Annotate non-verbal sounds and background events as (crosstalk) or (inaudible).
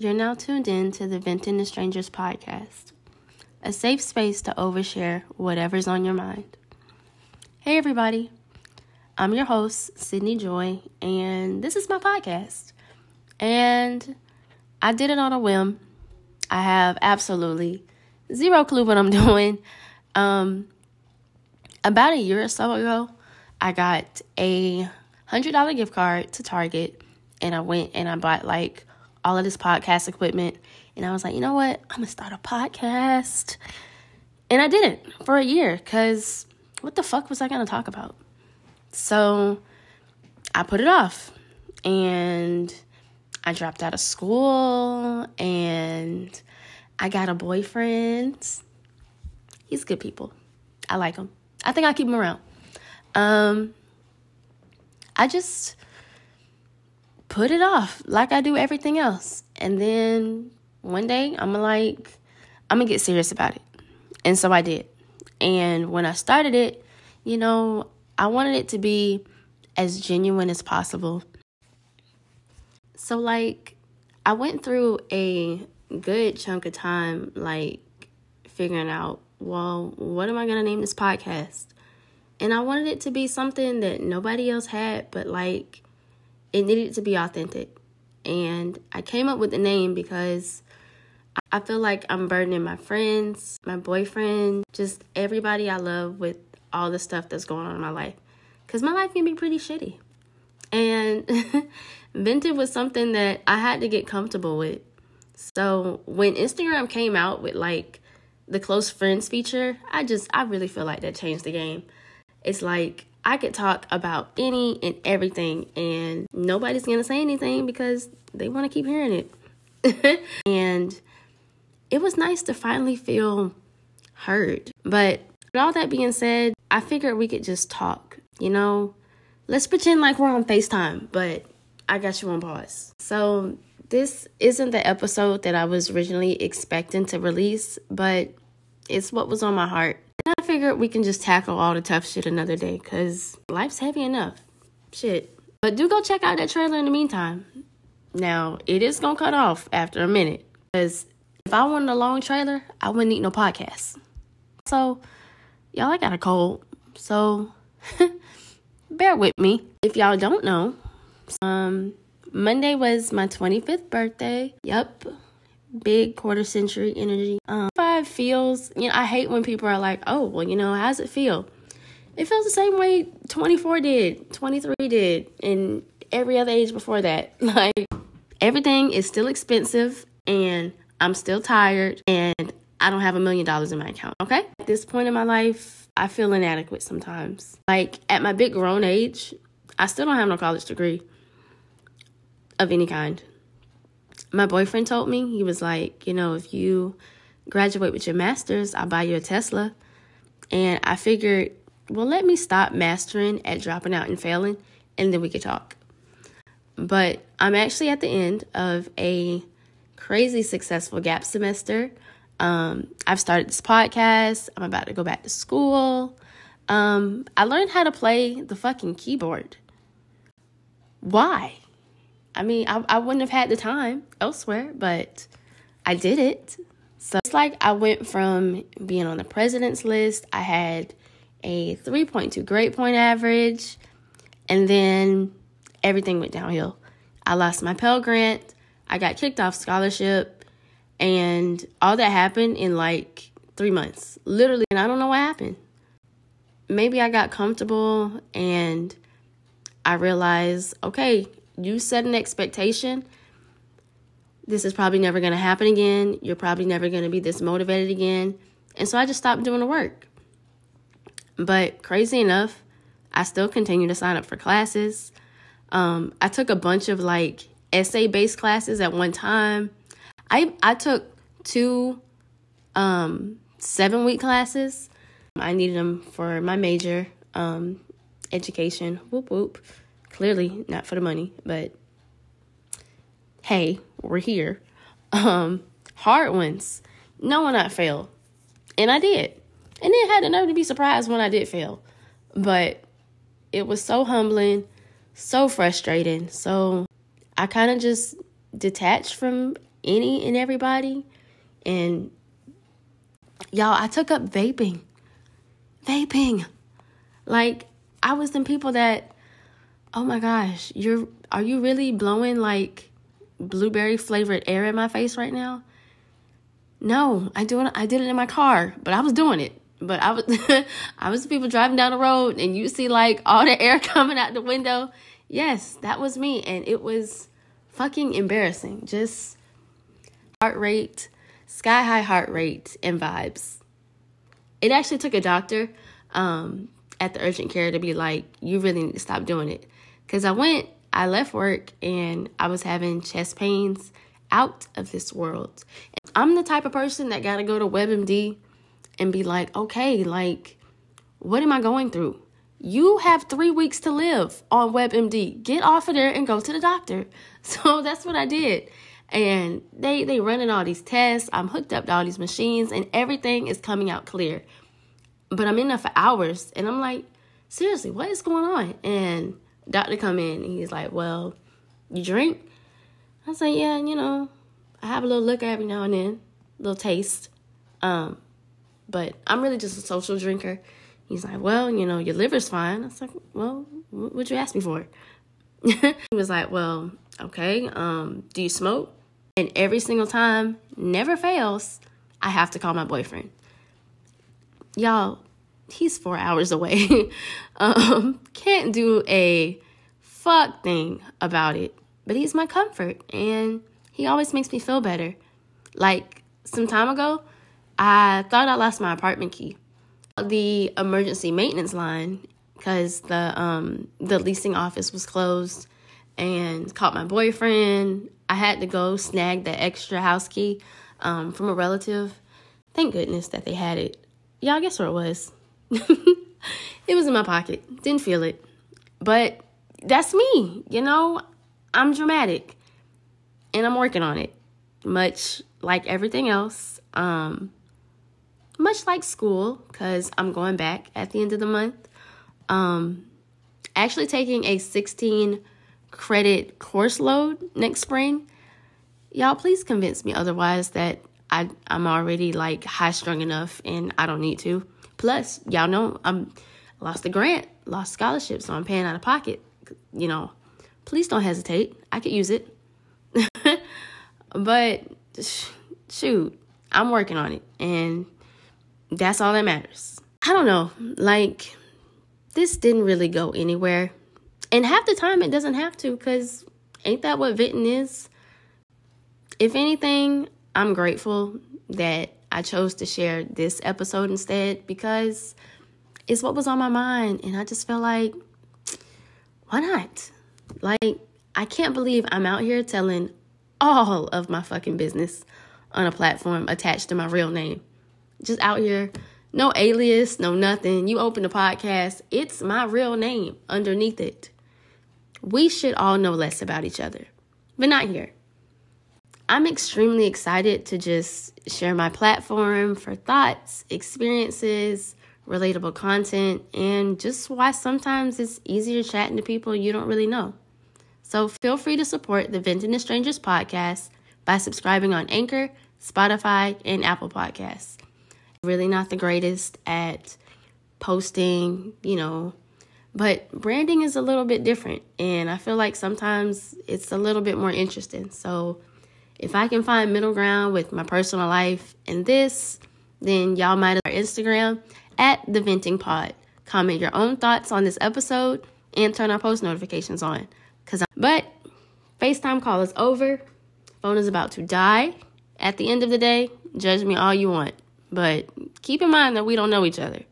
You're now tuned in to the Venting to Strangers podcast, a safe space to overshare whatever's on your mind. Hey, everybody. I'm your host, Sydney Joy, and this is my podcast. And I did it on a whim. I have absolutely zero clue what I'm (laughs) doing. Um, about a year or so ago, I got a $100 gift card to Target, and I went and I bought like all of this podcast equipment. And I was like, you know what? I'm going to start a podcast. And I didn't for a year because what the fuck was I going to talk about? So I put it off. And I dropped out of school and I got a boyfriend. He's good people. I like him. I think I'll keep him around. Um, I just put it off like I do everything else. And then one day I'm like, I'm gonna get serious about it. And so I did. And when I started it, you know, I wanted it to be as genuine as possible. So, like, I went through a good chunk of time, like, figuring out, well, what am I gonna name this podcast? And I wanted it to be something that nobody else had, but like, it needed to be authentic. And I came up with the name because I feel like I'm burdening my friends, my boyfriend, just everybody I love with all the stuff that's going on in my life. Because my life can be pretty shitty. And (laughs) Vented was something that I had to get comfortable with. So when Instagram came out with like the close friends feature, I just, I really feel like that changed the game. It's like I could talk about any and everything, and nobody's gonna say anything because they want to keep hearing it. (laughs) and it was nice to finally feel heard. But with all that being said, I figured we could just talk. You know, let's pretend like we're on FaceTime, but I got you on pause. So, this isn't the episode that I was originally expecting to release, but it's what was on my heart we can just tackle all the tough shit another day because life's heavy enough. Shit. But do go check out that trailer in the meantime. Now, it is going to cut off after a minute because if I wanted a long trailer, I wouldn't need no podcast. So, y'all, I got a cold. So, (laughs) bear with me. If y'all don't know, um, Monday was my 25th birthday. Yep big quarter century energy. Um, five feels, you know, I hate when people are like, oh, well, you know, how does it feel? It feels the same way 24 did, 23 did, and every other age before that. (laughs) Like, everything is still expensive, and I'm still tired, and I don't have a million dollars in my account, okay? At this point in my life, I feel inadequate sometimes. Like, at my big grown age, I still don't have no college degree of any kind my boyfriend told me, he was like, you know, if you graduate with your master's, I'll buy you a Tesla. And I figured, well, let me stop mastering at dropping out and failing, and then we could talk. But I'm actually at the end of a crazy successful gap semester. Um, I've started this podcast. I'm about to go back to school. Um, I learned how to play the fucking keyboard. Why? I mean, I, I wouldn't have had the time elsewhere, but I did it. So it's like I went from being on the president's list, I had a 3.2 grade point average, and then everything went downhill. I lost my Pell Grant, I got kicked off scholarship, and all that happened in like three months. Literally, and I don't know what happened. Maybe I got comfortable and I realized, okay, you set an expectation, this is probably never going to happen again. You're probably never going to be this motivated again. And so I just stopped doing the work. But crazy enough, I still continue to sign up for classes. Um, I took a bunch of like essay based classes at one time. I I took two um, seven week classes. I needed them for my major, um, education. Whoop whoop. Clearly not for the money, but hey, we're here. Um, hard ones. No one not fail. And I did. And then had nerve to be surprised when I did fail. But it was so humbling, so frustrating. So I kind of just detached from any and everybody. And y'all, I took up vaping. Vaping. Like, I was them people that, oh my gosh, you're, are you really blowing like blueberry flavored air in my face right now? No, I do. I did it in my car, but I was doing it. But I was, (laughs) I was people driving down the road, and you see like all the air (laughs) coming out the window. Yes, that was me, and it was fucking embarrassing. Just heart rate, sky high heart rate, and vibes. It actually took a doctor um, at the urgent care to be like, you really need to stop doing it. Because I went, I left work, and I was having chest pains out of this world. I'm the type of person that got to go to WebMD and be like, okay, like, what am I going through? You have three weeks to live on WebMD. Get off of there and go to the doctor. (laughs) So that's what I did. And they they running all these tests. I'm hooked up to all these machines, and everything is coming out clear. But I'm in there for hours, and I'm like, seriously, what is going on? And doctor come in, and he's like, well, you drink? I like, yeah, you know, I have a little liquor every now and then, a little taste. Um, but I'm really just a social drinker. He's like, well, you know, your liver's fine. I was like, well, what'd you ask me for? (laughs) he was like, well, okay, um, do you smoke? And every single time, never fails, I have to call my boyfriend. Y'all, he's four hours away. (laughs) um, can't do a fuck thing about it. But he's my comfort and he always makes me feel better. Like some time ago, I thought I lost my apartment key. The emergency maintenance line because the um the leasing office was closed and caught my boyfriend. I had to go snag the extra house key um, from a relative. Thank goodness that they had it. Y'all guess where it was? (laughs) it was in my pocket. Didn't feel it. But that's me, you know? I'm dramatic. And I'm working on it. Much like everything else. Um much like school, because I'm going back at the end of the month. Um, actually taking a 16 credit course load next spring. Y'all, please convince me otherwise that I, I'm already like high strung enough and I don't need to. Plus, y'all know I'm lost a grant, lost scholarship, so I'm paying out of pocket. You know, please don't hesitate. I could use it. (laughs) but shoot, I'm working on it and that's all that matters. I don't know. Like, this didn't really go anywhere. And half the time it doesn't have to because ain't that what venting is? If anything, I'm grateful that I chose to share this episode instead because it's what was on my mind. And I just felt like, why not? Like, I can't believe I'm out here telling all of my fucking business on a platform attached to my real name just out here, no alias, no nothing. You open the podcast, it's my real name underneath it. We should all know less about each other, but not here. I'm extremely excited to just share my platform for thoughts, experiences, relatable content, and just why sometimes it's easier chatting to people you don't really know. So feel free to support the Venting to Strangers podcast by subscribing on Anchor, Spotify, and Apple Podcasts. Really not the greatest at posting, you know, but branding is a little bit different. And I feel like sometimes it's a little bit more interesting. So if I can find middle ground with my personal life and this, then y'all might our Instagram at the Venting Pod. Comment your own thoughts on this episode and turn our post notifications on. Cause I'm, but FaceTime call is over. Phone is about to die. At the end of the day, judge me all you want. But keep in mind that we don't know each other.